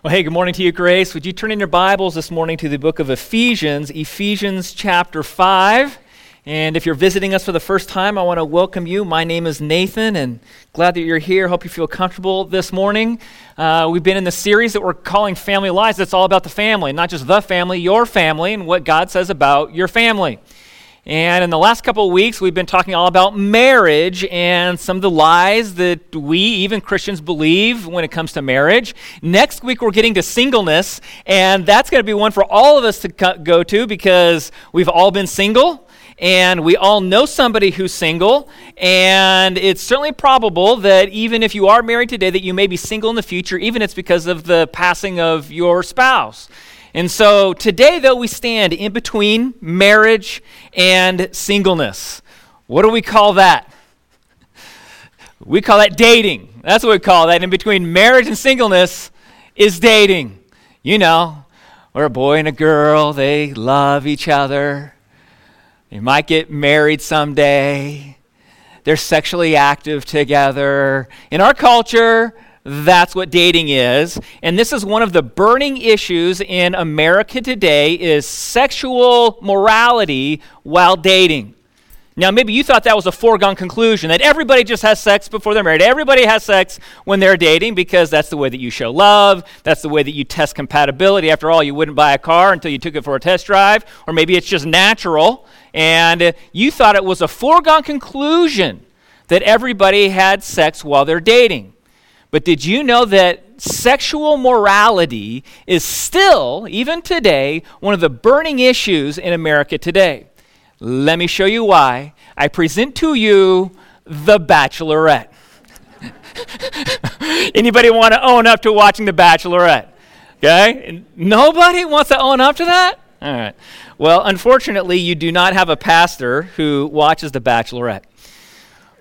Well, hey, good morning to you, Grace. Would you turn in your Bibles this morning to the book of Ephesians, Ephesians chapter 5? And if you're visiting us for the first time, I want to welcome you. My name is Nathan, and glad that you're here. Hope you feel comfortable this morning. Uh, we've been in the series that we're calling Family Lives. That's all about the family, not just the family, your family, and what God says about your family. And in the last couple of weeks, we've been talking all about marriage and some of the lies that we, even Christians, believe when it comes to marriage. Next week, we're getting to singleness, and that's going to be one for all of us to go to because we've all been single and we all know somebody who's single and it's certainly probable that even if you are married today that you may be single in the future even if it's because of the passing of your spouse and so today, though, we stand in between marriage and singleness. What do we call that? We call that dating. That's what we call that. In between marriage and singleness is dating. You know, where a boy and a girl, they love each other. They might get married someday. They're sexually active together. In our culture, that's what dating is. And this is one of the burning issues in America today is sexual morality while dating. Now, maybe you thought that was a foregone conclusion that everybody just has sex before they're married. Everybody has sex when they're dating because that's the way that you show love. That's the way that you test compatibility. After all, you wouldn't buy a car until you took it for a test drive, or maybe it's just natural. And you thought it was a foregone conclusion that everybody had sex while they're dating. But did you know that sexual morality is still, even today, one of the burning issues in America today? Let me show you why. I present to you The Bachelorette. Anybody want to own up to watching The Bachelorette? Okay? Nobody wants to own up to that? All right. Well, unfortunately, you do not have a pastor who watches The Bachelorette.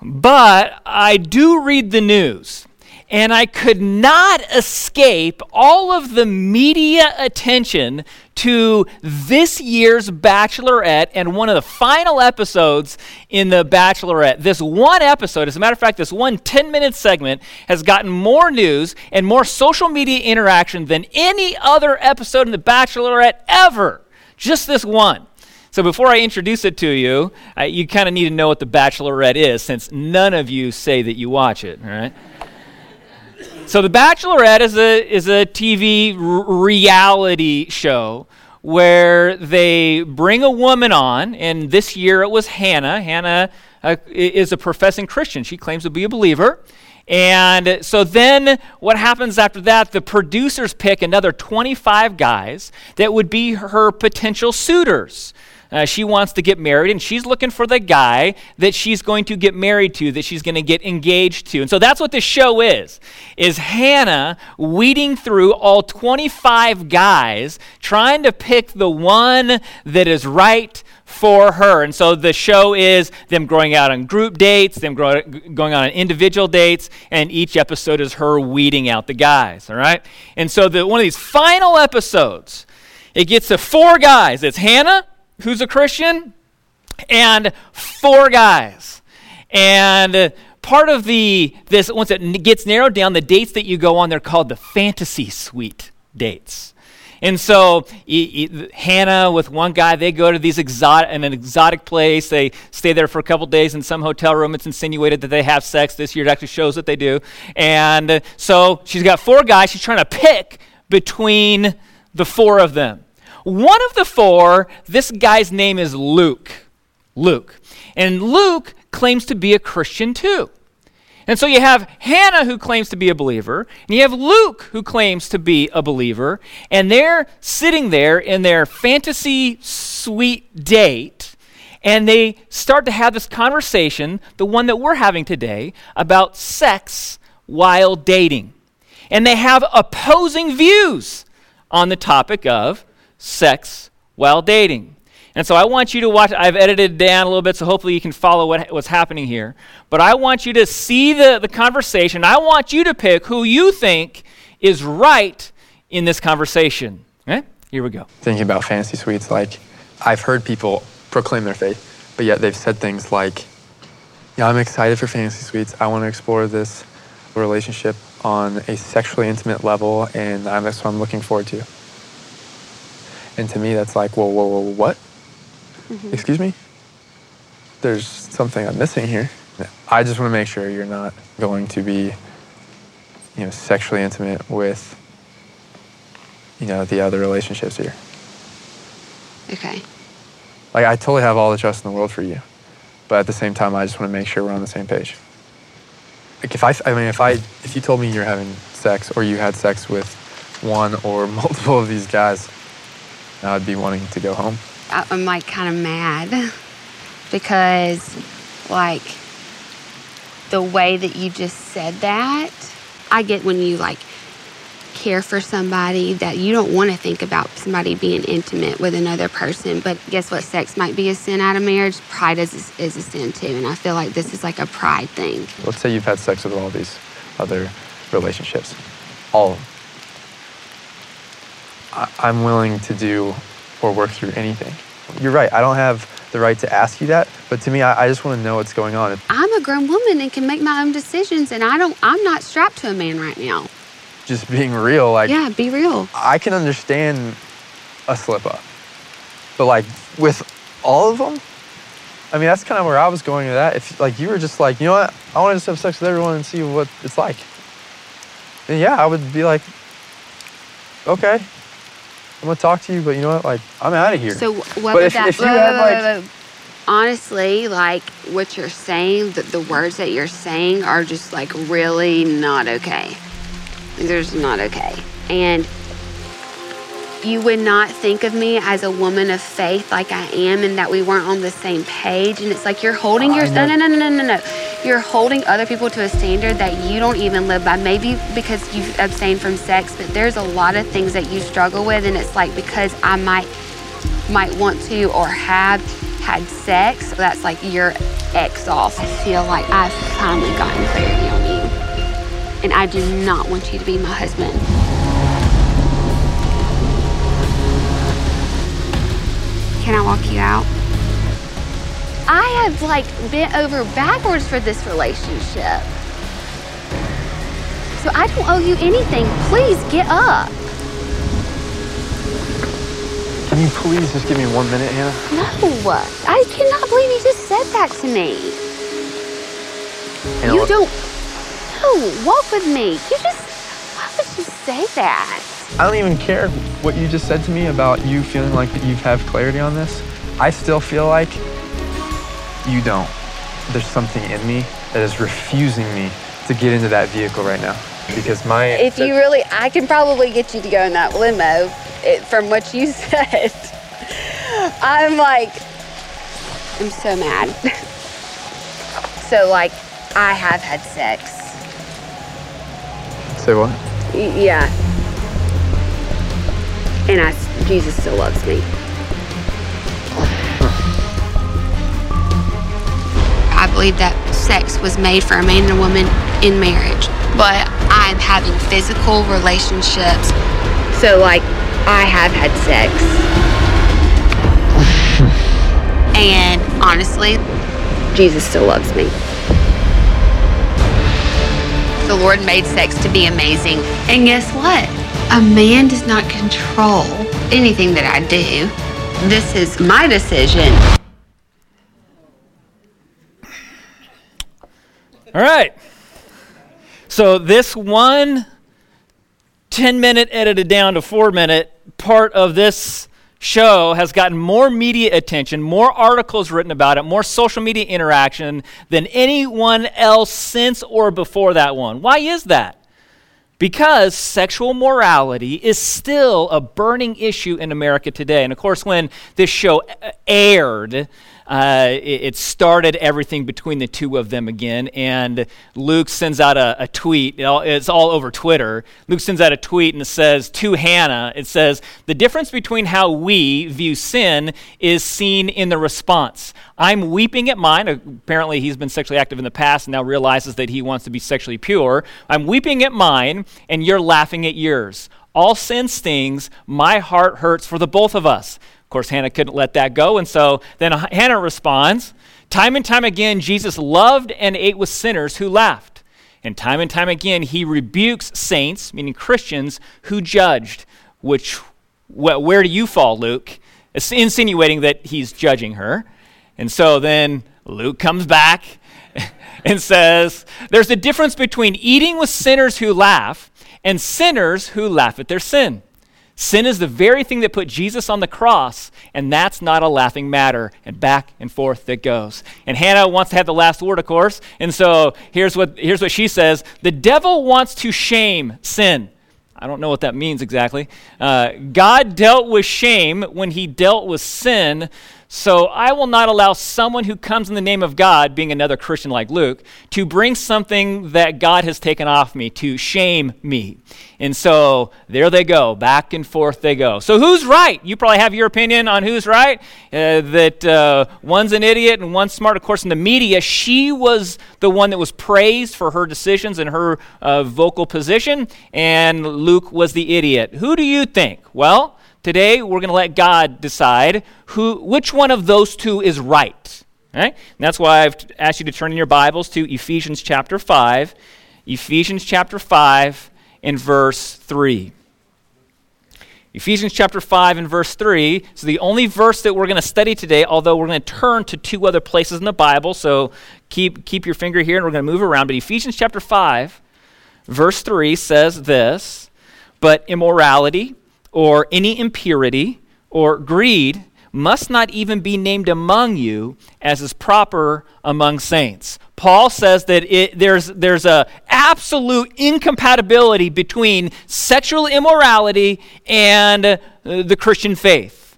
But I do read the news and I could not escape all of the media attention to this year's Bachelorette and one of the final episodes in the Bachelorette. This one episode, as a matter of fact, this one 10 minute segment has gotten more news and more social media interaction than any other episode in the Bachelorette ever. Just this one. So before I introduce it to you, I, you kind of need to know what the Bachelorette is, since none of you say that you watch it, all right? So, The Bachelorette is a, is a TV r- reality show where they bring a woman on, and this year it was Hannah. Hannah uh, is a professing Christian. She claims to be a believer. And so then what happens after that? The producers pick another 25 guys that would be her potential suitors. Uh, she wants to get married, and she's looking for the guy that she's going to get married to, that she's going to get engaged to. And so that's what this show is, is Hannah weeding through all 25 guys, trying to pick the one that is right for her. And so the show is them going out on group dates, them grow, going on individual dates, and each episode is her weeding out the guys, all right? And so the, one of these final episodes, it gets to four guys. It's Hannah, who's a Christian, and four guys. And part of the this once it gets narrowed down, the dates that you go on, they're called the fantasy suite dates. And so Hannah with one guy, they go to these exotic an exotic place. They stay there for a couple days in some hotel room. It's insinuated that they have sex. This year it actually shows that they do. And so she's got four guys. She's trying to pick between the four of them. One of the four, this guy's name is Luke. Luke. And Luke claims to be a Christian too. And so you have Hannah who claims to be a believer, and you have Luke who claims to be a believer, and they're sitting there in their fantasy suite date, and they start to have this conversation, the one that we're having today, about sex while dating. And they have opposing views on the topic of sex while dating. And so I want you to watch, I've edited it down a little bit so hopefully you can follow what, what's happening here. But I want you to see the, the conversation. I want you to pick who you think is right in this conversation. Okay? Here we go. Thinking about fantasy suites, like I've heard people proclaim their faith, but yet they've said things like, Yeah, I'm excited for fantasy suites. I want to explore this relationship on a sexually intimate level, and that's what I'm looking forward to. And to me, that's like, whoa, whoa, whoa, what? Mm-hmm. Excuse me? There's something I'm missing here. I just want to make sure you're not going to be, you know, sexually intimate with, you know, the other relationships here. Okay. Like, I totally have all the trust in the world for you. But at the same time, I just want to make sure we're on the same page. Like, if I, I mean, if I, if you told me you're having sex or you had sex with one or multiple of these guys, I'd be wanting to go home. I'm like kind of mad because, like, the way that you just said that, I get when you like care for somebody that you don't want to think about somebody being intimate with another person. But guess what? Sex might be a sin out of marriage. Pride is a, is a sin too. And I feel like this is like a pride thing. Let's say you've had sex with all these other relationships, all of them. I, I'm willing to do or work through anything. You're right. I don't have the right to ask you that, but to me, I, I just want to know what's going on. I'm a grown woman and can make my own decisions, and I don't. I'm not strapped to a man right now just being real, like yeah, be real. I can understand a slip up, but like with all of them, I mean that's kind of where I was going with that. If like you were just like, you know what, I want to just have sex with everyone and see what it's like, then yeah, I would be like, okay, I'm gonna talk to you, but you know what, like I'm out of here. So what but would if, that? if you had like honestly, like what you're saying, the, the words that you're saying are just like really not okay there's not okay. And you would not think of me as a woman of faith like I am and that we weren't on the same page. And it's like you're holding your no, no, no, no, no, no. You're holding other people to a standard that you don't even live by. Maybe because you've abstained from sex, but there's a lot of things that you struggle with, and it's like because I might might want to or have had sex, that's like your ex off. I feel like I've finally gotten clarity on you, and I do not want you to be my husband. Can I walk you out? I have like bent over backwards for this relationship. So I don't owe you anything. Please get up. Can you please just give me one minute, Hannah? No. I cannot believe you just said that to me. Hannah, you don't no, walk with me. You just, why would you say that? I don't even care what you just said to me about you feeling like that you have clarity on this. I still feel like you don't. There's something in me that is refusing me to get into that vehicle right now because my. If you really, I can probably get you to go in that limo. It, from what you said, I'm like, I'm so mad. so like, I have had sex Say what? Yeah. And I, Jesus still loves me. Believe that sex was made for a man and a woman in marriage, but I'm having physical relationships. So, like, I have had sex. and honestly, Jesus still loves me. The Lord made sex to be amazing. And guess what? A man does not control anything that I do. This is my decision. All right. So this one 10 minute edited down to 4 minute part of this show has gotten more media attention, more articles written about it, more social media interaction than anyone else since or before that one. Why is that? Because sexual morality is still a burning issue in America today. And of course, when this show aired, uh, it, it, started everything between the two of them again. And Luke sends out a, a tweet. It's all over Twitter. Luke sends out a tweet and it says to Hannah, it says, The difference between how we view sin is seen in the response. I'm weeping at mine. Apparently, he's been sexually active in the past and now realizes that he wants to be sexually pure. I'm weeping at mine, and you're laughing at yours. All sin stings. My heart hurts for the both of us. Of course, Hannah couldn't let that go, and so then Hannah responds Time and time again, Jesus loved and ate with sinners who laughed. And time and time again, he rebukes saints, meaning Christians, who judged. Which, wh- where do you fall, Luke? It's insinuating that he's judging her. And so then Luke comes back and says, There's a difference between eating with sinners who laugh and sinners who laugh at their sin. Sin is the very thing that put Jesus on the cross, and that's not a laughing matter. And back and forth it goes. And Hannah wants to have the last word, of course. And so here's what, here's what she says The devil wants to shame sin. I don't know what that means exactly. Uh, God dealt with shame when he dealt with sin. So I will not allow someone who comes in the name of God, being another Christian like Luke, to bring something that God has taken off me, to shame me. And so there they go, back and forth they go. So who's right? You probably have your opinion on who's right. Uh, that uh, one's an idiot and one's smart. Of course, in the media, she was the one that was praised for her decisions and her uh, vocal position, and Luke was the idiot. Who do you think? Well, Today, we're going to let God decide who, which one of those two is right. Right? And that's why I've asked you to turn in your Bibles to Ephesians chapter 5. Ephesians chapter 5 and verse 3. Ephesians chapter 5 and verse 3 is the only verse that we're going to study today, although we're going to turn to two other places in the Bible. So keep, keep your finger here and we're going to move around. But Ephesians chapter 5, verse 3 says this But immorality, or any impurity or greed must not even be named among you as is proper among saints. Paul says that it, there's, there's a absolute incompatibility between sexual immorality and uh, the Christian faith.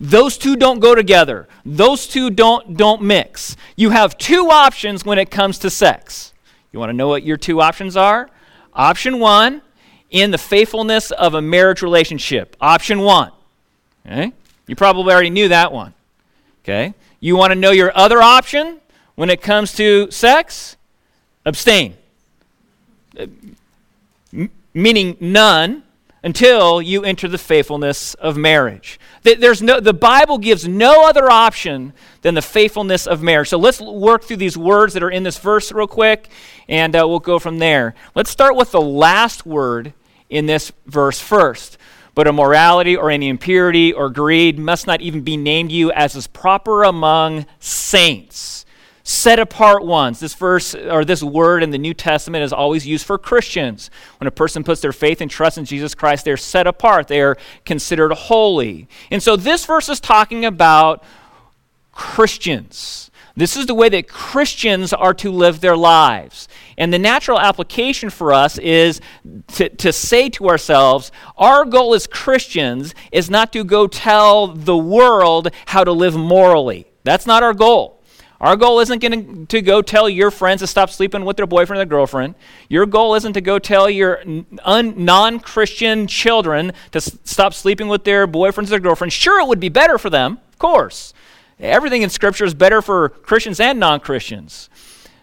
Those two don't go together. Those two don't, don't mix. You have two options when it comes to sex. You want to know what your two options are? Option one in the faithfulness of a marriage relationship. Option one. Okay? You probably already knew that one. Okay? You want to know your other option when it comes to sex? Abstain. Uh, m- meaning none until you enter the faithfulness of marriage. There's no, the Bible gives no other option than the faithfulness of marriage. So let's work through these words that are in this verse real quick, and uh, we'll go from there. Let's start with the last word in this verse first. But immorality or any impurity or greed must not even be named you as is proper among saints. Set apart ones. This verse or this word in the New Testament is always used for Christians. When a person puts their faith and trust in Jesus Christ, they're set apart, they are considered holy. And so this verse is talking about Christians. This is the way that Christians are to live their lives. And the natural application for us is to, to say to ourselves, our goal as Christians is not to go tell the world how to live morally. That's not our goal. Our goal isn't going to go tell your friends to stop sleeping with their boyfriend or girlfriend. Your goal isn't to go tell your non Christian children to s- stop sleeping with their boyfriends or girlfriends. Sure, it would be better for them, of course. Everything in Scripture is better for Christians and non Christians.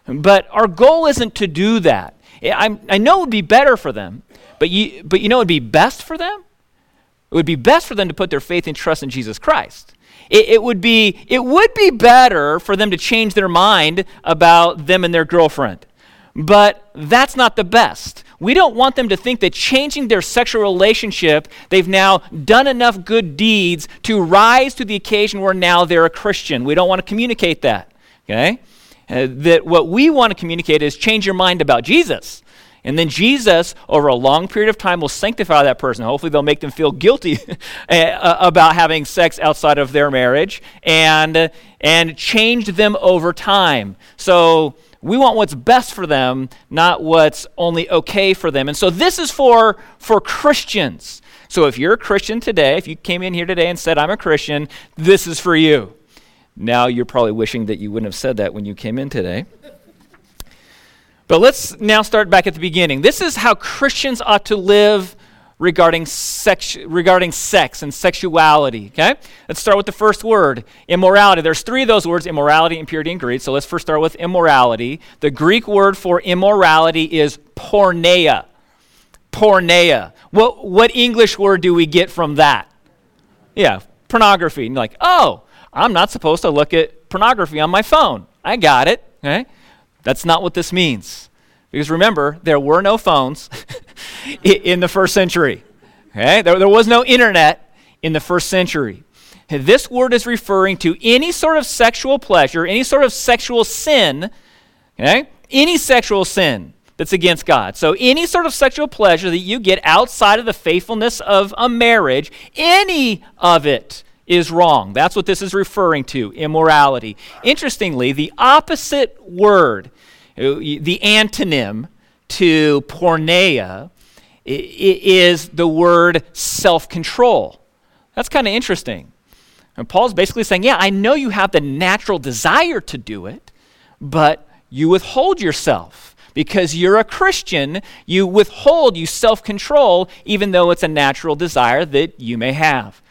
But our goal isn't to do that. I, I know it would be better for them, but you, but you know it would be best for them? It would be best for them to put their faith and trust in Jesus Christ. It, it, would be, it would be better for them to change their mind about them and their girlfriend. But that's not the best. We don't want them to think that changing their sexual relationship, they've now done enough good deeds to rise to the occasion where now they're a Christian. We don't want to communicate that. Okay? Uh, that what we want to communicate is change your mind about Jesus. And then Jesus, over a long period of time, will sanctify that person. Hopefully, they'll make them feel guilty uh, about having sex outside of their marriage and, and change them over time. So, we want what's best for them, not what's only okay for them. And so this is for, for Christians. So if you're a Christian today, if you came in here today and said, I'm a Christian, this is for you. Now you're probably wishing that you wouldn't have said that when you came in today. But let's now start back at the beginning. This is how Christians ought to live regarding sex, regarding sex and sexuality. Okay? Let's start with the first word, immorality. There's three of those words, immorality, impurity, and greed. So let's first start with immorality. The Greek word for immorality is porneia. Porneia. What, what English word do we get from that? Yeah, pornography. And like, oh, I'm not supposed to look at pornography on my phone. I got it. Okay? That's not what this means. Because remember, there were no phones in the first century. Okay? There, there was no internet in the first century. This word is referring to any sort of sexual pleasure, any sort of sexual sin, okay? Any sexual sin that's against God. So, any sort of sexual pleasure that you get outside of the faithfulness of a marriage, any of it is wrong. That's what this is referring to immorality. Interestingly, the opposite word, the antonym to porneia, is the word self control. That's kind of interesting. And Paul's basically saying, Yeah, I know you have the natural desire to do it, but you withhold yourself. Because you're a Christian, you withhold, you self control, even though it's a natural desire that you may have.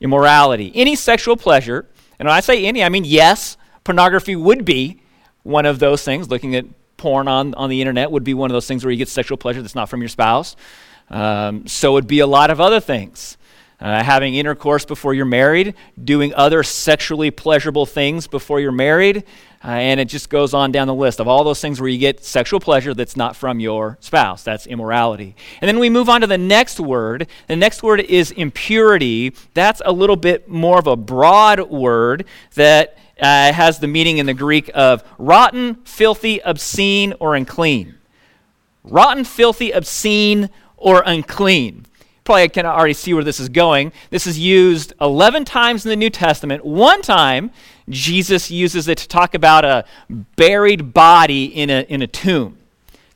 Immorality. Any sexual pleasure, and when I say any, I mean yes, pornography would be one of those things. Looking at porn on, on the internet would be one of those things where you get sexual pleasure that's not from your spouse. Um, so would be a lot of other things. Uh, having intercourse before you're married, doing other sexually pleasurable things before you're married, uh, and it just goes on down the list of all those things where you get sexual pleasure that's not from your spouse. That's immorality. And then we move on to the next word. The next word is impurity. That's a little bit more of a broad word that uh, has the meaning in the Greek of rotten, filthy, obscene, or unclean. Rotten, filthy, obscene, or unclean probably can already see where this is going. This is used 11 times in the New Testament. One time, Jesus uses it to talk about a buried body in a, in a tomb.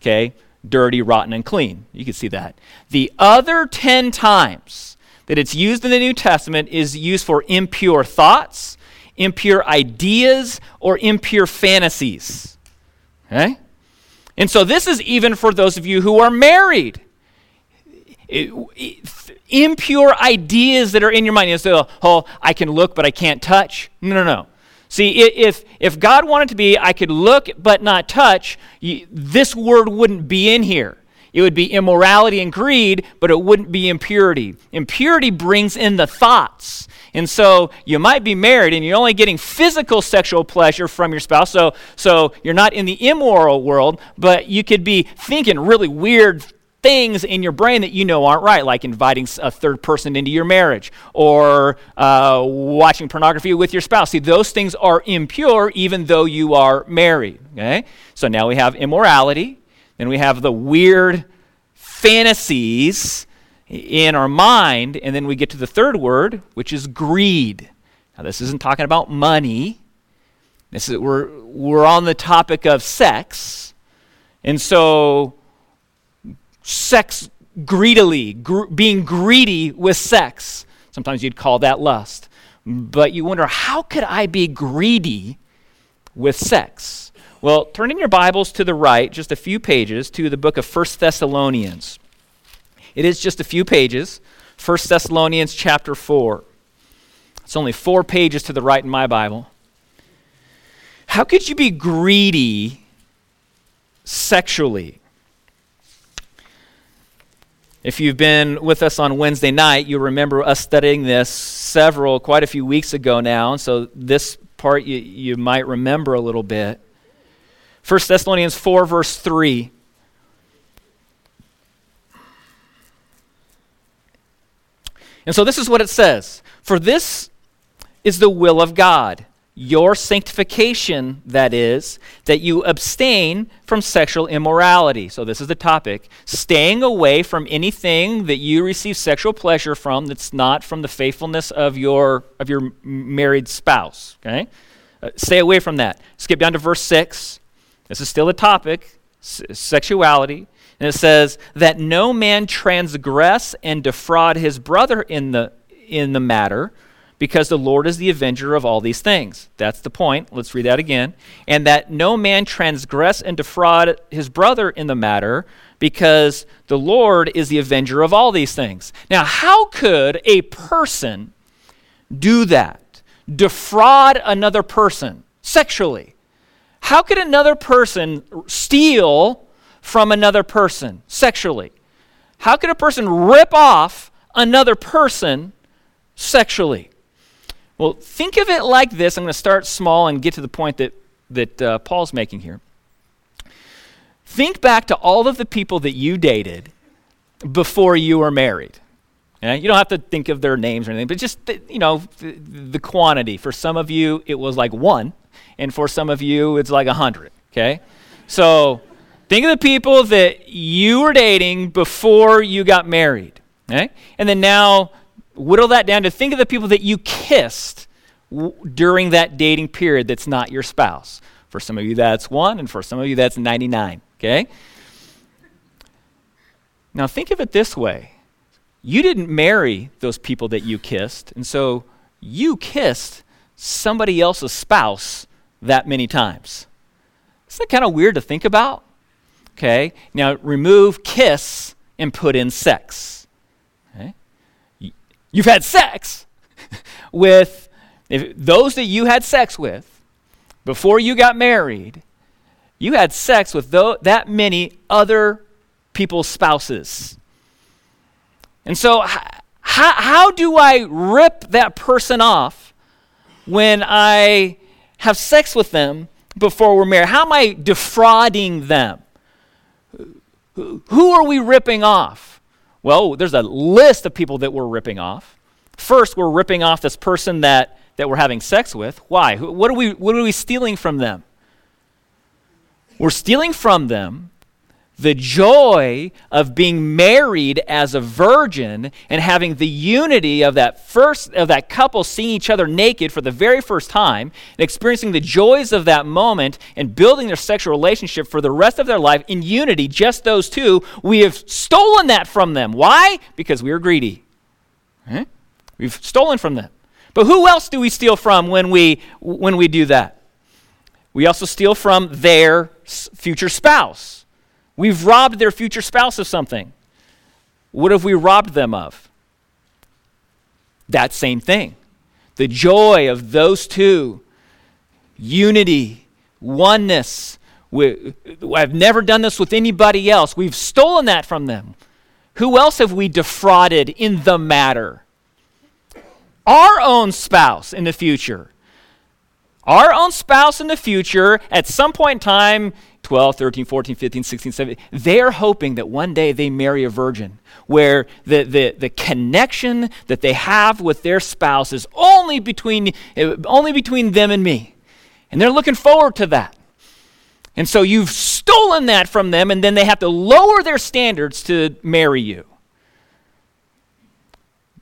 Okay? Dirty, rotten, and clean. You can see that. The other 10 times that it's used in the New Testament is used for impure thoughts, impure ideas, or impure fantasies. Okay? And so this is even for those of you who are married impure ideas that are in your mind. You say, oh, oh, I can look, but I can't touch. No, no, no. See, if, if God wanted to be, I could look but not touch, you, this word wouldn't be in here. It would be immorality and greed, but it wouldn't be impurity. Impurity brings in the thoughts. And so you might be married and you're only getting physical sexual pleasure from your spouse. So, so you're not in the immoral world, but you could be thinking really weird things in your brain that you know aren't right, like inviting a third person into your marriage or uh, watching pornography with your spouse. See, those things are impure even though you are married. Okay? So now we have immorality, then we have the weird fantasies in our mind, and then we get to the third word, which is greed. Now, this isn't talking about money. This is, we're, we're on the topic of sex. And so sex greedily, gr- being greedy with sex. Sometimes you'd call that lust. But you wonder, how could I be greedy with sex? Well, turn in your Bibles to the right, just a few pages, to the book of First Thessalonians. It is just a few pages, First Thessalonians chapter 4. It's only four pages to the right in my Bible. How could you be greedy sexually? If you've been with us on Wednesday night, you'll remember us studying this several, quite a few weeks ago now. And so this part you, you might remember a little bit. 1 Thessalonians 4, verse 3. And so this is what it says For this is the will of God your sanctification, that is, that you abstain from sexual immorality. So, this is the topic. Staying away from anything that you receive sexual pleasure from that's not from the faithfulness of your, of your married spouse. Okay? Uh, stay away from that. Skip down to verse 6. This is still a topic s- sexuality. And it says, that no man transgress and defraud his brother in the, in the matter because the Lord is the avenger of all these things. That's the point. Let's read that again. And that no man transgress and defraud his brother in the matter, because the Lord is the avenger of all these things. Now, how could a person do that? Defraud another person sexually? How could another person steal from another person sexually? How could a person rip off another person sexually? Well, think of it like this. I'm going to start small and get to the point that, that uh, Paul's making here. think back to all of the people that you dated before you were married. Yeah, you don't have to think of their names or anything, but just the, you know the, the, quantity. For some of you, it was like one, and for some of you, it's like a hundred. Okay, so think of the people that you were dating before you got married. Okay, and then now whittle that down to think of the people that you kissed w- during that dating period. That's not your spouse. For some of you, that's one, and for some of you, that's ninety-nine. Okay. Now think of it this way you didn't marry those people that you kissed, and so you kissed somebody else's spouse that many times. Isn't that kind of weird to think about? Okay, now remove kiss and put in sex. You've had sex with if, those that you had sex with before you got married. You had sex with that many other people's spouses. And so, how, how do I rip that person off when I have sex with them before we're married? How am I defrauding them? Who are we ripping off? Well, there's a list of people that we're ripping off. First, we're ripping off this person that, that we're having sex with. Why? What are, we, what are we stealing from them? We're stealing from them the joy of being married as a virgin and having the unity of that first of that couple seeing each other naked for the very first time and experiencing the joys of that moment and building their sexual relationship for the rest of their life in unity just those two we have stolen that from them. Why? Because we are greedy. Huh? we've stolen from them. But who else do we steal from when we when we do that? We also steal from their future spouse We've robbed their future spouse of something. What have we robbed them of? That same thing. The joy of those two unity, oneness. We, I've never done this with anybody else. We've stolen that from them. Who else have we defrauded in the matter? Our own spouse in the future. Our own spouse in the future, at some point in time, 12, 13, 14, 15, 16, 17, they're hoping that one day they marry a virgin where the, the, the connection that they have with their spouse is only between, uh, only between them and me. And they're looking forward to that. And so you've stolen that from them, and then they have to lower their standards to marry you.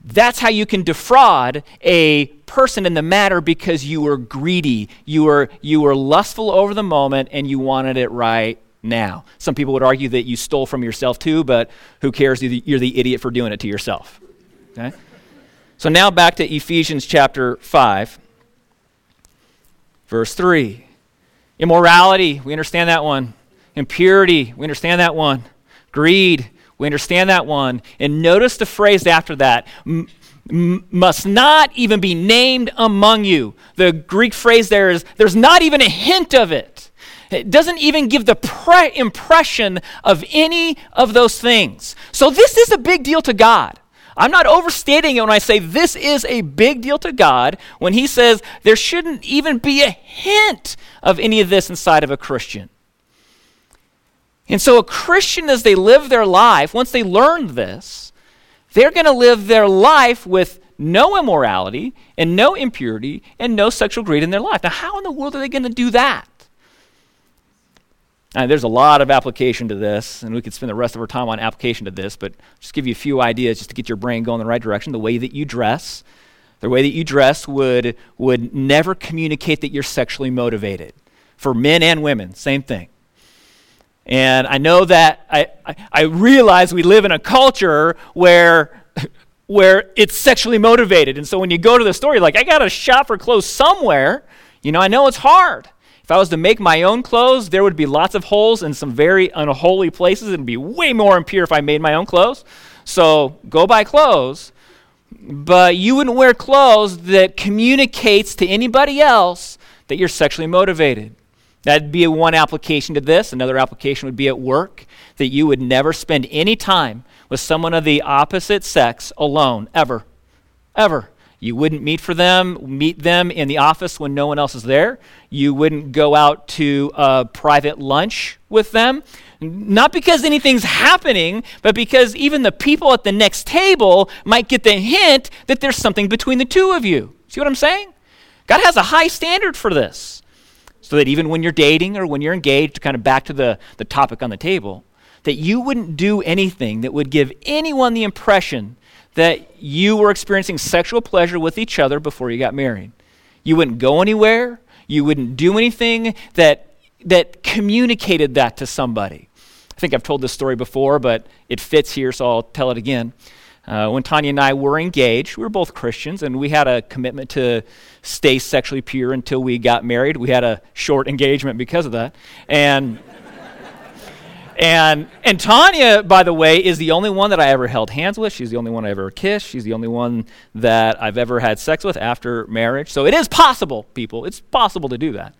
That's how you can defraud a person in the matter because you were greedy. You were, you were lustful over the moment and you wanted it right now. Some people would argue that you stole from yourself too, but who cares? You're the idiot for doing it to yourself. Okay? So now back to Ephesians chapter 5, verse 3. Immorality, we understand that one. Impurity, we understand that one. Greed, we understand that one. And notice the phrase after that m- m- must not even be named among you. The Greek phrase there is there's not even a hint of it. It doesn't even give the pre- impression of any of those things. So this is a big deal to God. I'm not overstating it when I say this is a big deal to God when He says there shouldn't even be a hint of any of this inside of a Christian. And so, a Christian, as they live their life, once they learn this, they're going to live their life with no immorality and no impurity and no sexual greed in their life. Now, how in the world are they going to do that? Now, there's a lot of application to this, and we could spend the rest of our time on application to this, but just give you a few ideas just to get your brain going in the right direction. The way that you dress, the way that you dress would, would never communicate that you're sexually motivated. For men and women, same thing. And I know that I, I, I realize we live in a culture where, where it's sexually motivated. And so when you go to the store, you're like, I got to shop for clothes somewhere. You know, I know it's hard. If I was to make my own clothes, there would be lots of holes in some very unholy places. It'd be way more impure if I made my own clothes. So go buy clothes. But you wouldn't wear clothes that communicates to anybody else that you're sexually motivated. That'd be one application to this. Another application would be at work, that you would never spend any time with someone of the opposite sex alone, ever. Ever. You wouldn't meet for them, meet them in the office when no one else is there. You wouldn't go out to a private lunch with them. Not because anything's happening, but because even the people at the next table might get the hint that there's something between the two of you. See what I'm saying? God has a high standard for this. So that even when you're dating or when you're engaged, kind of back to the, the topic on the table, that you wouldn't do anything that would give anyone the impression that you were experiencing sexual pleasure with each other before you got married. You wouldn't go anywhere. You wouldn't do anything that, that communicated that to somebody. I think I've told this story before, but it fits here, so I'll tell it again. Uh, when Tanya and I were engaged, we were both Christians, and we had a commitment to stay sexually pure until we got married. We had a short engagement because of that. And and and Tanya, by the way, is the only one that I ever held hands with. She's the only one I ever kissed. She's the only one that I've ever had sex with after marriage. So it is possible, people. It's possible to do that.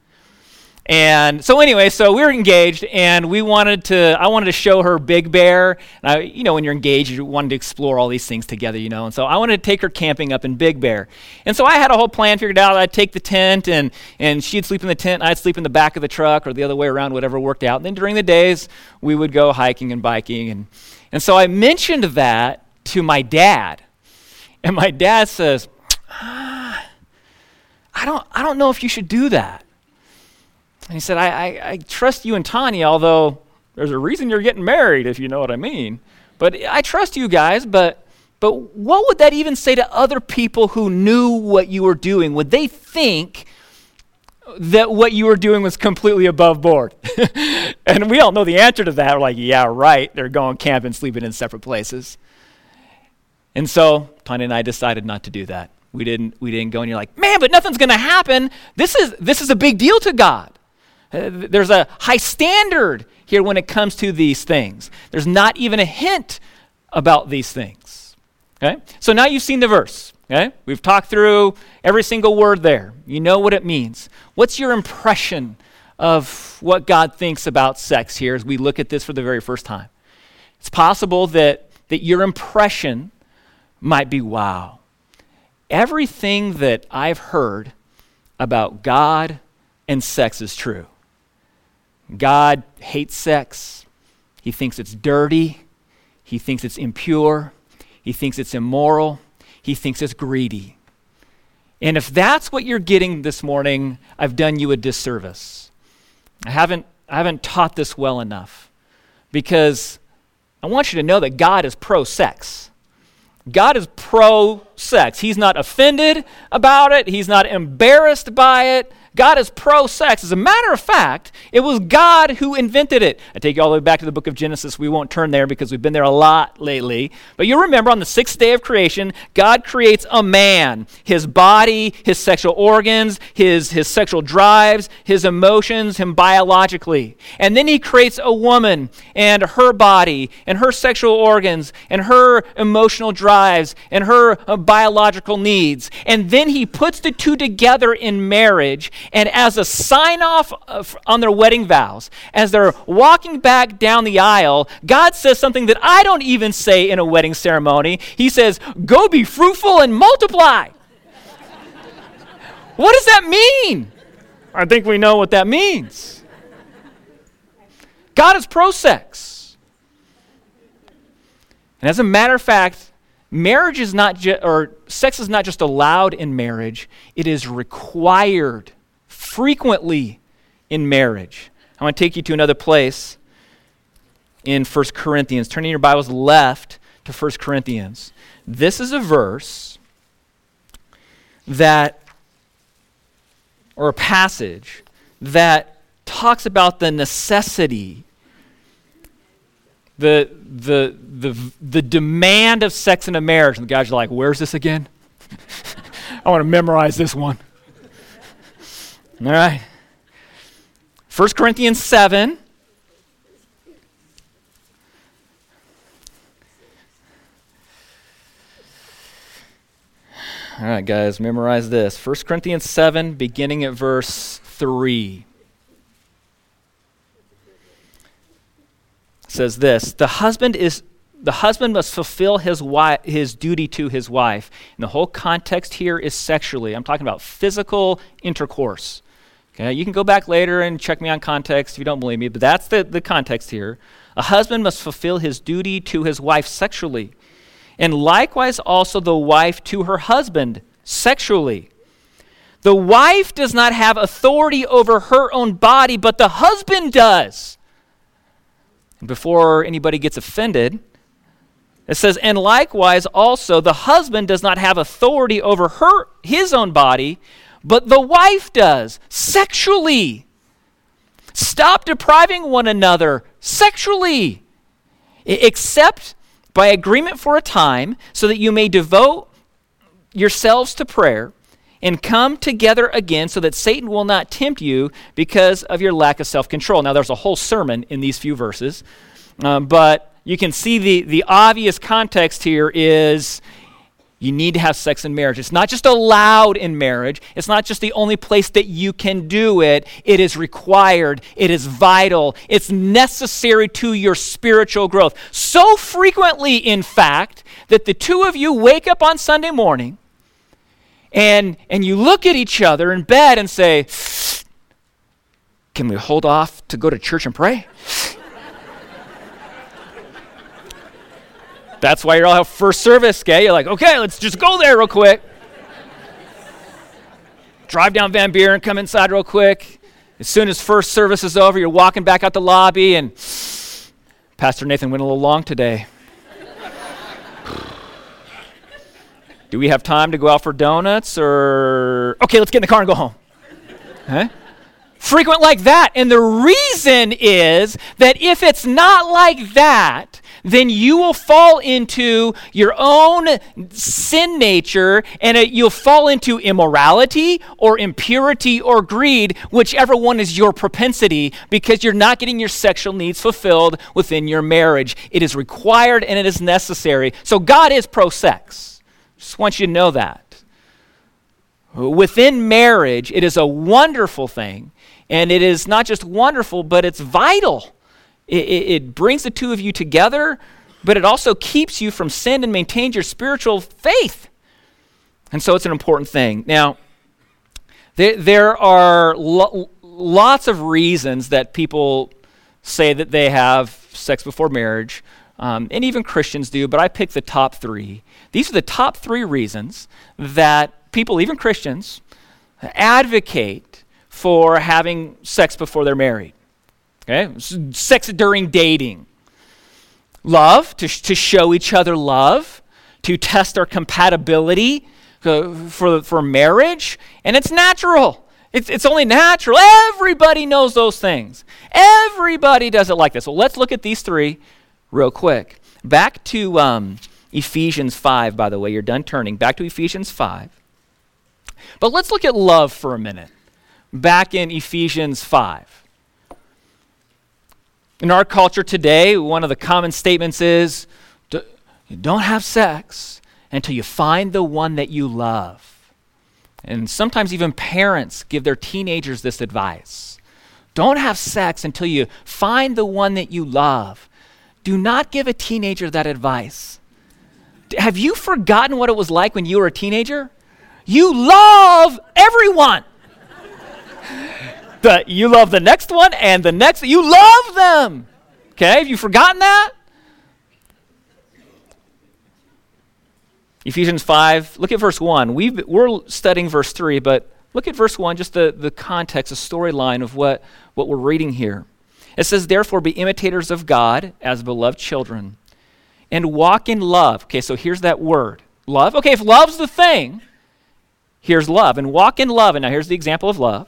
And so anyway, so we were engaged, and we wanted to. I wanted to show her Big Bear. And I, you know, when you're engaged, you wanted to explore all these things together, you know. And so I wanted to take her camping up in Big Bear. And so I had a whole plan figured out. I'd take the tent, and and she'd sleep in the tent, and I'd sleep in the back of the truck, or the other way around, whatever worked out. And then during the days, we would go hiking and biking, and and so I mentioned that to my dad, and my dad says, ah, "I don't, I don't know if you should do that." And he said, I, I, I trust you and Tanya, although there's a reason you're getting married, if you know what I mean. But I trust you guys, but but what would that even say to other people who knew what you were doing? Would they think that what you were doing was completely above board? and we all know the answer to that. We're like, yeah, right. They're going camping, sleeping in separate places. And so Tanya and I decided not to do that. We didn't, we didn't go, and you're like, man, but nothing's going to happen. This is, this is a big deal to God. Uh, there's a high standard here when it comes to these things. There's not even a hint about these things. Okay? So now you've seen the verse. Okay? We've talked through every single word there. You know what it means. What's your impression of what God thinks about sex here as we look at this for the very first time? It's possible that, that your impression might be wow. Everything that I've heard about God and sex is true. God hates sex. He thinks it's dirty. He thinks it's impure. He thinks it's immoral. He thinks it's greedy. And if that's what you're getting this morning, I've done you a disservice. I haven't, I haven't taught this well enough because I want you to know that God is pro sex. God is pro sex. He's not offended about it, He's not embarrassed by it. God is pro sex. As a matter of fact, it was God who invented it. I take you all the way back to the book of Genesis. We won't turn there because we've been there a lot lately. But you remember on the sixth day of creation, God creates a man, his body, his sexual organs, his, his sexual drives, his emotions, him biologically. And then he creates a woman and her body and her sexual organs and her emotional drives and her uh, biological needs. And then he puts the two together in marriage and as a sign off on their wedding vows, as they're walking back down the aisle, God says something that I don't even say in a wedding ceremony. He says, Go be fruitful and multiply. what does that mean? I think we know what that means. God is pro sex. And as a matter of fact, marriage is not just, or sex is not just allowed in marriage, it is required frequently in marriage. I want to take you to another place in 1 Corinthians. Turning your Bibles left to 1 Corinthians. This is a verse that, or a passage that talks about the necessity, the, the, the, the demand of sex in a marriage. And the guys are like, where's this again? I want to memorize this one. All right. 1 Corinthians 7. All right, guys, memorize this. 1 Corinthians 7, beginning at verse 3. says this The husband is the husband must fulfill his, wi- his duty to his wife. And the whole context here is sexually. I'm talking about physical intercourse. Okay, you can go back later and check me on context if you don't believe me, but that's the, the context here. A husband must fulfill his duty to his wife sexually, and likewise also the wife to her husband sexually. The wife does not have authority over her own body, but the husband does. And before anybody gets offended, it says, and likewise also the husband does not have authority over her his own body, but the wife does sexually. Stop depriving one another sexually, except by agreement for a time, so that you may devote yourselves to prayer and come together again so that Satan will not tempt you because of your lack of self control. Now, there's a whole sermon in these few verses, um, but you can see the, the obvious context here is you need to have sex in marriage. It's not just allowed in marriage, it's not just the only place that you can do it. It is required, it is vital, it's necessary to your spiritual growth. So frequently, in fact, that the two of you wake up on Sunday morning and, and you look at each other in bed and say, Can we hold off to go to church and pray? That's why you're all have first service, okay? You're like, okay, let's just go there real quick. Drive down Van Buren, come inside real quick. As soon as first service is over, you're walking back out the lobby, and Pastor Nathan went a little long today. Do we have time to go out for donuts or okay, let's get in the car and go home. Okay? Frequent like that. And the reason is that if it's not like that, then you will fall into your own sin nature and it, you'll fall into immorality or impurity or greed, whichever one is your propensity, because you're not getting your sexual needs fulfilled within your marriage. It is required and it is necessary. So God is pro sex. Just want you to know that. Within marriage, it is a wonderful thing. And it is not just wonderful, but it's vital. It, it, it, brings the two of you together, but it also keeps you from sin and maintains your spiritual faith. And so it's an important thing. Now, there, there are lo- lots of reasons that people say that they have sex before marriage, um, and even Christians do, but I picked the top three. These are the top three reasons that people, even Christians, advocate for having sex before they're married. Okay? Sex during dating. Love, to, to show each other love, to test our compatibility uh, for, for marriage. And it's natural. It's, it's only natural. Everybody knows those things. Everybody does it like this. Well, let's look at these three real quick. Back to um, Ephesians 5, by the way. You're done turning. Back to Ephesians 5. But let's look at love for a minute. Back in Ephesians 5. In our culture today, one of the common statements is don't have sex until you find the one that you love. And sometimes even parents give their teenagers this advice don't have sex until you find the one that you love. Do not give a teenager that advice. Have you forgotten what it was like when you were a teenager? You love everyone the, you love the next one and the next. You love them. Okay, have you forgotten that? Ephesians 5, look at verse 1. we we're studying verse 3, but look at verse 1, just the, the context, the storyline of what, what we're reading here. It says, Therefore, be imitators of God as beloved children, and walk in love. Okay, so here's that word love. Okay, if love's the thing, here's love. And walk in love. And now here's the example of love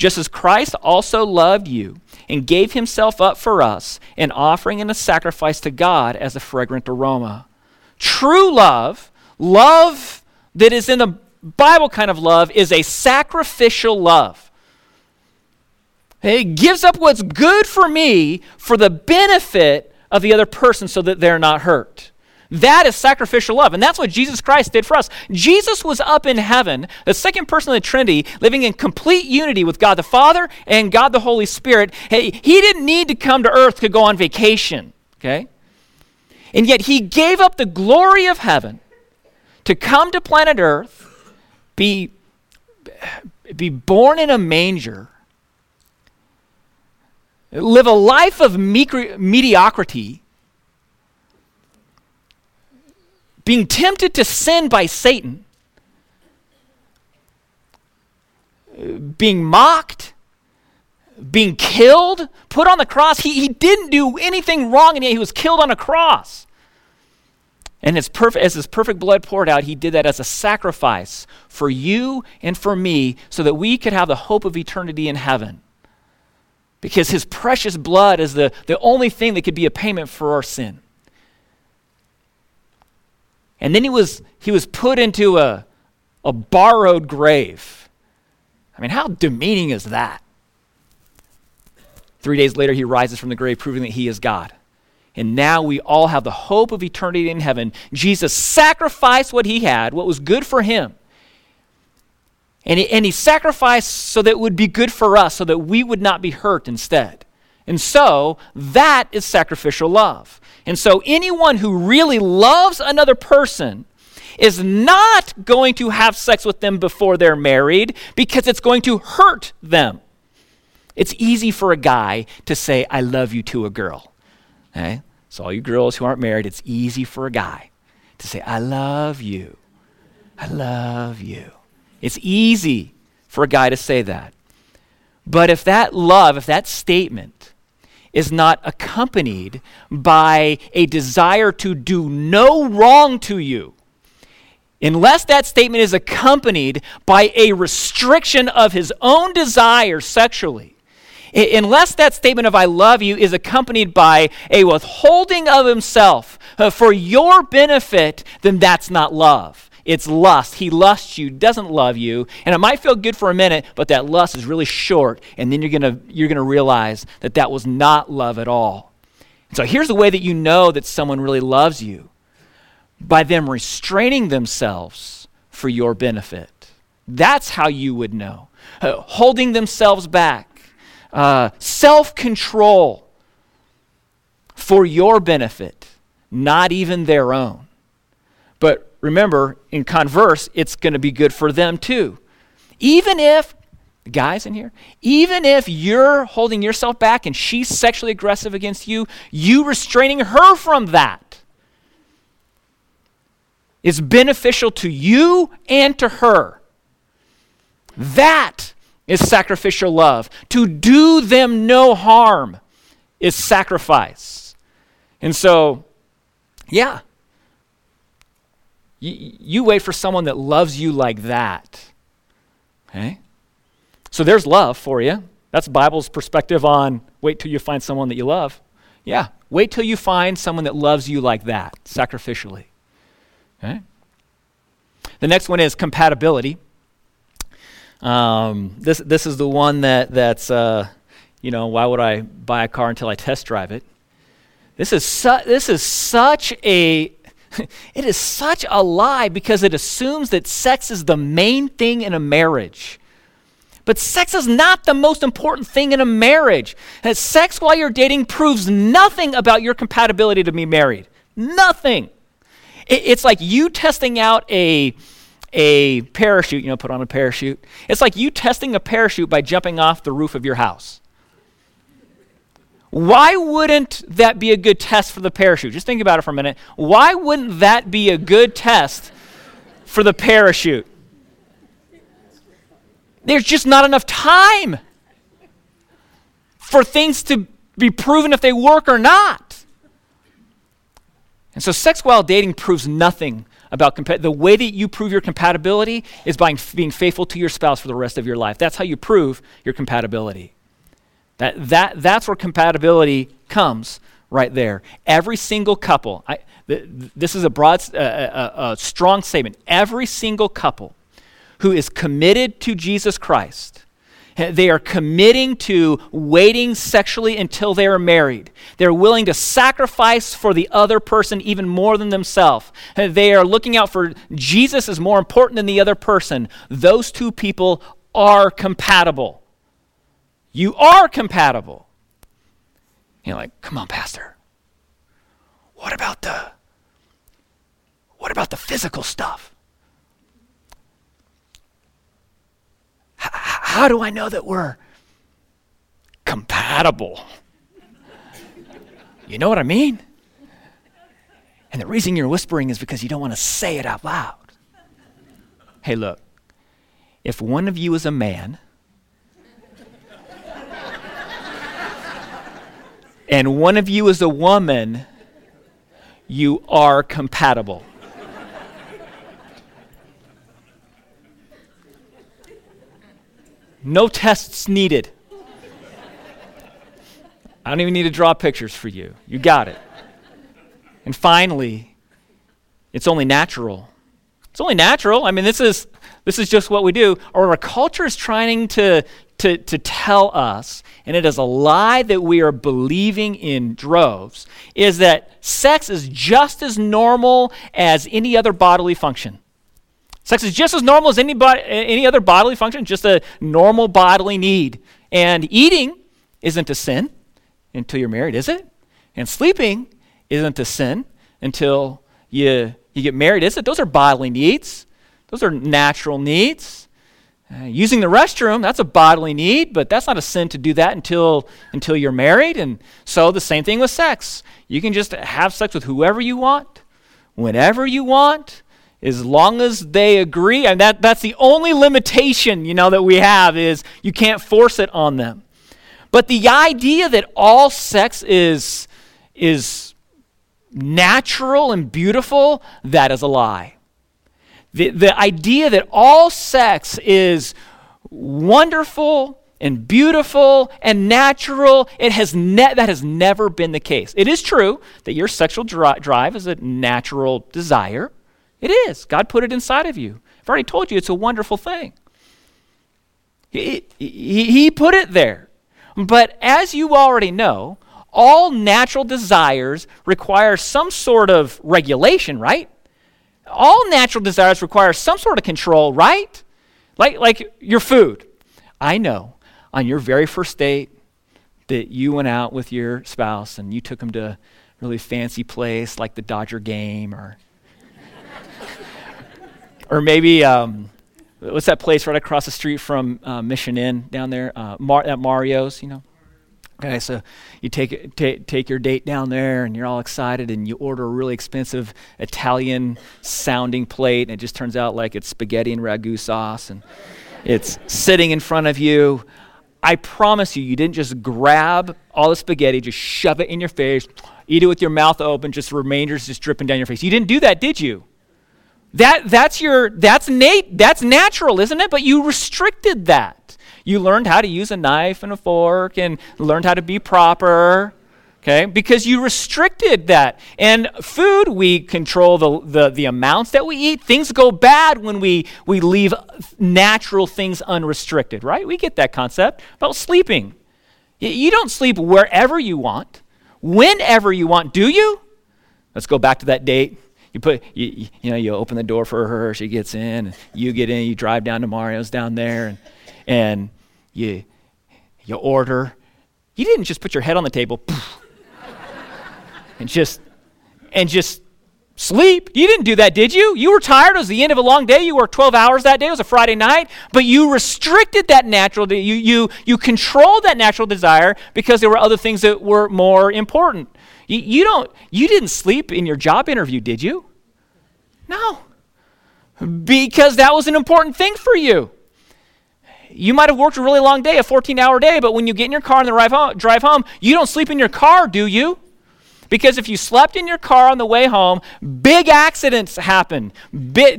just as Christ also loved you and gave himself up for us, an offering and a sacrifice to God as a fragrant aroma. True love, love that is in the Bible kind of love, is a sacrificial love. It gives up what's good for me for the benefit of the other person so that they're not hurt. That is sacrificial love. And that's what Jesus Christ did for us. Jesus was up in heaven, the second person of the Trinity, living in complete unity with God the Father and God the Holy Spirit. Hey, he didn't need to come to earth to go on vacation, okay? And yet he gave up the glory of heaven to come to planet Earth, be, be born in a manger, live a life of mediocrity, being tempted to sin by Satan, being mocked, being killed, put on the cross. He, he didn't do anything wrong, and yet he was killed on a cross. And his perf- as his perfect blood poured out, he did that as a sacrifice for you and for me so that we could have the hope of eternity in heaven. Because his precious blood is the, the only thing that could be a payment for our sin. And then he was, he was put into a, a borrowed grave. I mean, how demeaning is that? Three days later, he rises from the grave, proving that he is God. And now we all have the hope of eternity in heaven. Jesus sacrificed what he had, what was good for him. And he, and he sacrificed so that it would be good for us, so that we would not be hurt instead. And so that is sacrificial love. And so anyone who really loves another person is not going to have sex with them before they're married because it's going to hurt them. It's easy for a guy to say, I love you to a girl. Okay? So, all you girls who aren't married, it's easy for a guy to say, I love you. I love you. It's easy for a guy to say that. But if that love, if that statement is not accompanied by a desire to do no wrong to you, unless that statement is accompanied by a restriction of his own desire sexually, unless that statement of I love you is accompanied by a withholding of himself uh, for your benefit, then that's not love. It's lust. He lusts you, doesn't love you, and it might feel good for a minute, but that lust is really short, and then you're going you're going to realize that that was not love at all. So here's the way that you know that someone really loves you by them restraining themselves for your benefit. That's how you would know. Uh, holding themselves back uh, self control for your benefit, not even their own. But remember, in converse, it's going to be good for them too. Even if, guys in here, even if you're holding yourself back and she's sexually aggressive against you, you restraining her from that is beneficial to you and to her. That is sacrificial love. To do them no harm is sacrifice. And so, yeah, you, you wait for someone that loves you like that. Okay? So there's love for you. That's Bible's perspective on wait till you find someone that you love. Yeah, wait till you find someone that loves you like that, sacrificially. Okay? The next one is compatibility. Um, this this is the one that that's uh, you know why would I buy a car until I test drive it? This is su- this is such a it is such a lie because it assumes that sex is the main thing in a marriage. But sex is not the most important thing in a marriage. And sex while you're dating proves nothing about your compatibility to be married. Nothing. It, it's like you testing out a a parachute, you know, put on a parachute. It's like you testing a parachute by jumping off the roof of your house. Why wouldn't that be a good test for the parachute? Just think about it for a minute. Why wouldn't that be a good test for the parachute? There's just not enough time for things to be proven if they work or not. And so, sex while dating proves nothing about compa- the way that you prove your compatibility is by being faithful to your spouse for the rest of your life. That's how you prove your compatibility. That, that, that's where compatibility comes right there. Every single couple, I, th- this is a broad, uh, uh, uh, a strong statement. Every single couple who is committed to Jesus Christ they are committing to waiting sexually until they are married. They're willing to sacrifice for the other person even more than themselves. They are looking out for Jesus is more important than the other person. Those two people are compatible. You are compatible. You're like, come on, Pastor. what about the what about the physical stuff? H- how do I know that we're compatible? You know what I mean? And the reason you're whispering is because you don't want to say it out loud. Hey, look, if one of you is a man and one of you is a woman, you are compatible. No tests needed. I don't even need to draw pictures for you. You got it. And finally, it's only natural. It's only natural. I mean, this is this is just what we do. Or our culture is trying to, to, to tell us, and it is a lie that we are believing in droves, is that sex is just as normal as any other bodily function. Sex is just as normal as any, bo- any other bodily function, just a normal bodily need. And eating isn't a sin until you're married, is it? And sleeping isn't a sin until you, you get married, is it? Those are bodily needs, those are natural needs. Uh, using the restroom, that's a bodily need, but that's not a sin to do that until, until you're married. And so the same thing with sex. You can just have sex with whoever you want, whenever you want, as long as they agree. And that, that's the only limitation, you know, that we have is you can't force it on them. But the idea that all sex is, is natural and beautiful, that is a lie. The, the idea that all sex is wonderful and beautiful and natural, it has ne- that has never been the case. It is true that your sexual dri- drive is a natural desire. It is. God put it inside of you. I've already told you it's a wonderful thing. He, he, he put it there. But as you already know, all natural desires require some sort of regulation, right? All natural desires require some sort of control, right? Like, like your food. I know on your very first date that you went out with your spouse and you took them to a really fancy place like the Dodger game or or maybe um, what's that place right across the street from uh, Mission Inn down there? Uh, Mar- at Mario's, you know. Okay, so you take, take take your date down there, and you're all excited, and you order a really expensive Italian sounding plate, and it just turns out like it's spaghetti and ragu sauce, and it's sitting in front of you. I promise you, you didn't just grab all the spaghetti, just shove it in your face, eat it with your mouth open, just remainders just dripping down your face. You didn't do that, did you? That, that's your that's nat- that's natural, isn't it? But you restricted that. You learned how to use a knife and a fork and learned how to be proper. Okay? Because you restricted that. And food, we control the, the, the amounts that we eat. Things go bad when we, we leave natural things unrestricted, right? We get that concept about sleeping. You don't sleep wherever you want, whenever you want, do you? Let's go back to that date. You put, you, you know, you open the door for her. She gets in. And you get in. You drive down to Mario's down there, and and you, you order. You didn't just put your head on the table and just and just sleep. You didn't do that, did you? You were tired. It was the end of a long day. You worked 12 hours that day. It was a Friday night. But you restricted that natural, de- you, you, you controlled that natural desire because there were other things that were more important. You, you, don't, you didn't sleep in your job interview, did you? No. Because that was an important thing for you. You might have worked a really long day, a 14 hour day, but when you get in your car and drive home, you don't sleep in your car, do you? Because if you slept in your car on the way home, big accidents happen.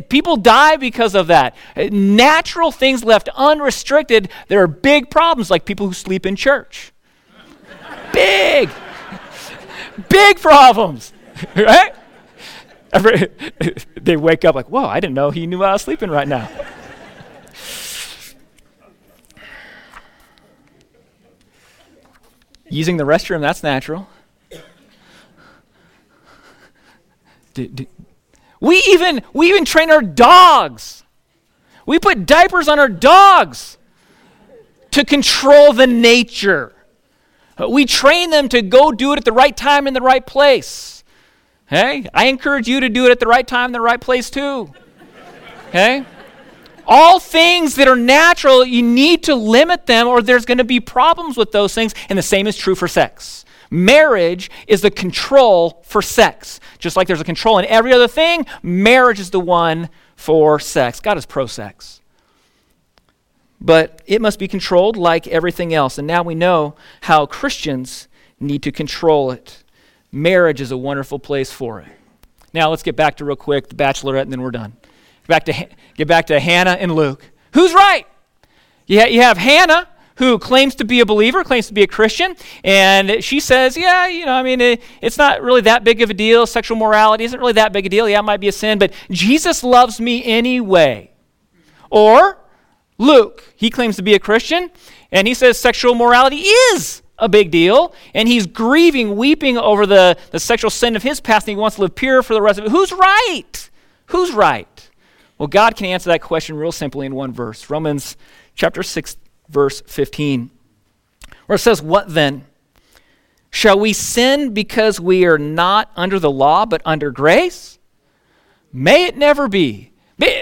People die because of that. Natural things left unrestricted, there are big problems, like people who sleep in church. big, big problems, right? they wake up like, whoa, I didn't know he knew I was sleeping right now. Using the restroom, that's natural. We even we even train our dogs. We put diapers on our dogs to control the nature. Uh, we train them to go do it at the right time in the right place. Hey, I encourage you to do it at the right time, in the right place too. Okay? All things that are natural, you need to limit them or there's going to be problems with those things. And the same is true for sex. Marriage is the control for sex. Just like there's a control in every other thing, marriage is the one for sex. God is pro sex. But it must be controlled like everything else. And now we know how Christians need to control it. Marriage is a wonderful place for it. Now let's get back to real quick the bachelorette and then we're done. Get back to, get back to Hannah and Luke. Who's right? You, ha- you have Hannah who claims to be a believer, claims to be a Christian, and she says, Yeah, you know, I mean, it, it's not really that big of a deal. Sexual morality isn't really that big a deal. Yeah, it might be a sin, but Jesus loves me anyway. Or Luke, he claims to be a Christian, and he says sexual morality is a big deal, and he's grieving, weeping over the, the sexual sin of his past, and he wants to live pure for the rest of it. Who's right? Who's right? Well, God can answer that question real simply in one verse Romans chapter 6, verse 15, where it says, What then? Shall we sin because we are not under the law but under grace? May it never be.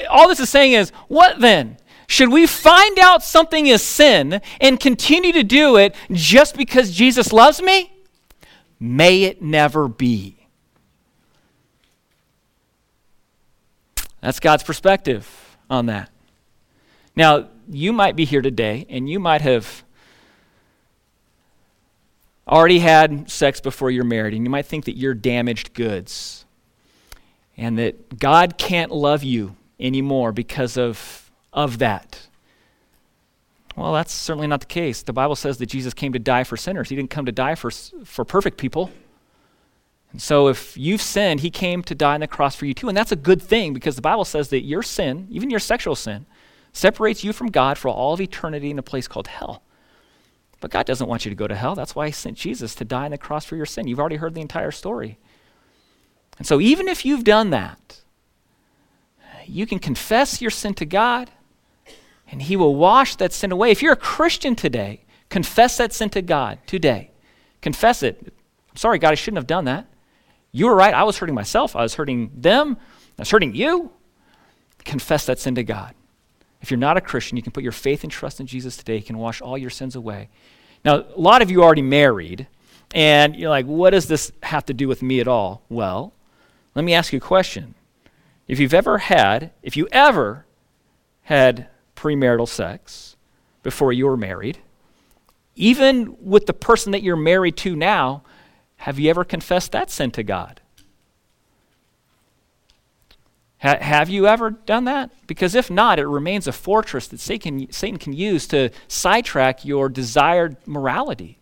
All this is saying is, what then? Should we find out something is sin and continue to do it just because Jesus loves me? May it never be. That's God's perspective on that. Now, you might be here today and you might have already had sex before you're married, and you might think that you're damaged goods and that God can't love you anymore because of, of that. Well, that's certainly not the case. The Bible says that Jesus came to die for sinners, He didn't come to die for, for perfect people. And so, if you've sinned, He came to die on the cross for you too. And that's a good thing because the Bible says that your sin, even your sexual sin, separates you from God for all of eternity in a place called hell. But God doesn't want you to go to hell. That's why He sent Jesus to die on the cross for your sin. You've already heard the entire story. And so, even if you've done that, you can confess your sin to God, and He will wash that sin away. If you're a Christian today, confess that sin to God today. Confess it. I'm sorry, God, I shouldn't have done that. You were right. I was hurting myself. I was hurting them. I was hurting you. Confess that sin to God. If you're not a Christian, you can put your faith and trust in Jesus today. He can wash all your sins away. Now, a lot of you are already married, and you're like, what does this have to do with me at all? Well, let me ask you a question. If you've ever had, if you ever had premarital sex before you were married, even with the person that you're married to now, have you ever confessed that sin to God? Ha- have you ever done that? Because if not, it remains a fortress that Satan, Satan can use to sidetrack your desired morality.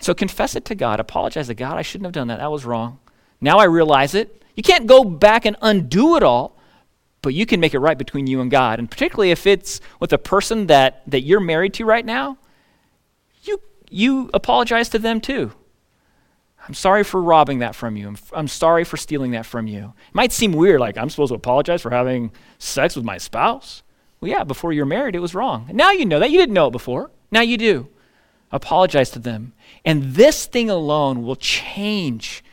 So confess it to God. Apologize to God. I shouldn't have done that. That was wrong. Now I realize it. You can't go back and undo it all, but you can make it right between you and God. And particularly if it's with a person that, that you're married to right now, you, you apologize to them too. I'm sorry for robbing that from you. I'm, I'm sorry for stealing that from you. It might seem weird, like I'm supposed to apologize for having sex with my spouse. Well, yeah, before you're married, it was wrong. Now you know that. You didn't know it before. Now you do. Apologize to them. And this thing alone will change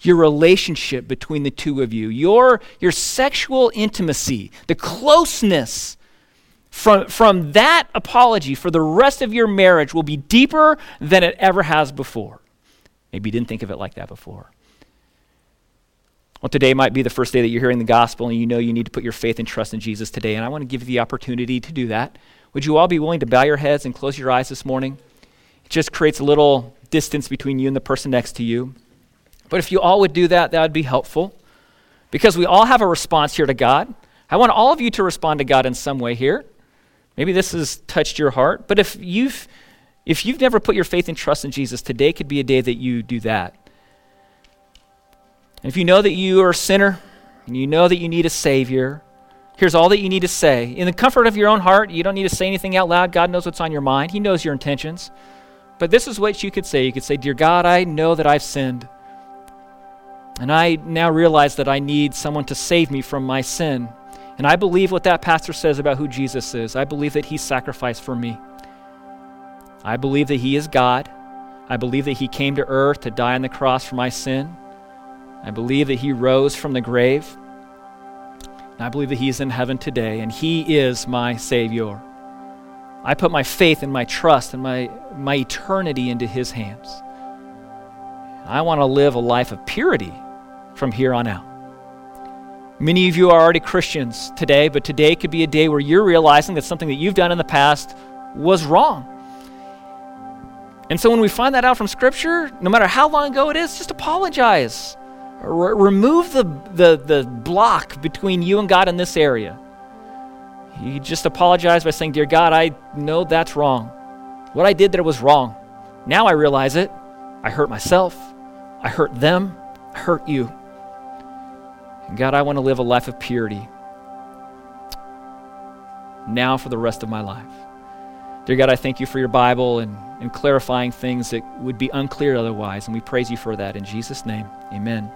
your relationship between the two of you, your, your sexual intimacy, the closeness from, from that apology for the rest of your marriage will be deeper than it ever has before. Maybe you didn't think of it like that before. Well, today might be the first day that you're hearing the gospel and you know you need to put your faith and trust in Jesus today, and I want to give you the opportunity to do that. Would you all be willing to bow your heads and close your eyes this morning? It just creates a little distance between you and the person next to you. But if you all would do that, that would be helpful because we all have a response here to God. I want all of you to respond to God in some way here. Maybe this has touched your heart, but if you've if you've never put your faith and trust in Jesus, today could be a day that you do that. And if you know that you are a sinner and you know that you need a Savior, here's all that you need to say. In the comfort of your own heart, you don't need to say anything out loud. God knows what's on your mind, He knows your intentions. But this is what you could say. You could say, Dear God, I know that I've sinned. And I now realize that I need someone to save me from my sin. And I believe what that pastor says about who Jesus is. I believe that he sacrificed for me. I believe that He is God. I believe that He came to earth to die on the cross for my sin. I believe that he rose from the grave. And I believe that he's in heaven today, and he is my Savior. I put my faith and my trust and my, my eternity into his hands. I want to live a life of purity from here on out. Many of you are already Christians today, but today could be a day where you're realizing that something that you've done in the past was wrong. And so when we find that out from Scripture, no matter how long ago it is, just apologize. R- remove the, the, the block between you and God in this area. You just apologize by saying, Dear God, I know that's wrong. What I did there was wrong. Now I realize it. I hurt myself. I hurt them. I hurt you. And God, I want to live a life of purity now for the rest of my life. Dear God, I thank you for your Bible and, and clarifying things that would be unclear otherwise. And we praise you for that in Jesus' name. Amen.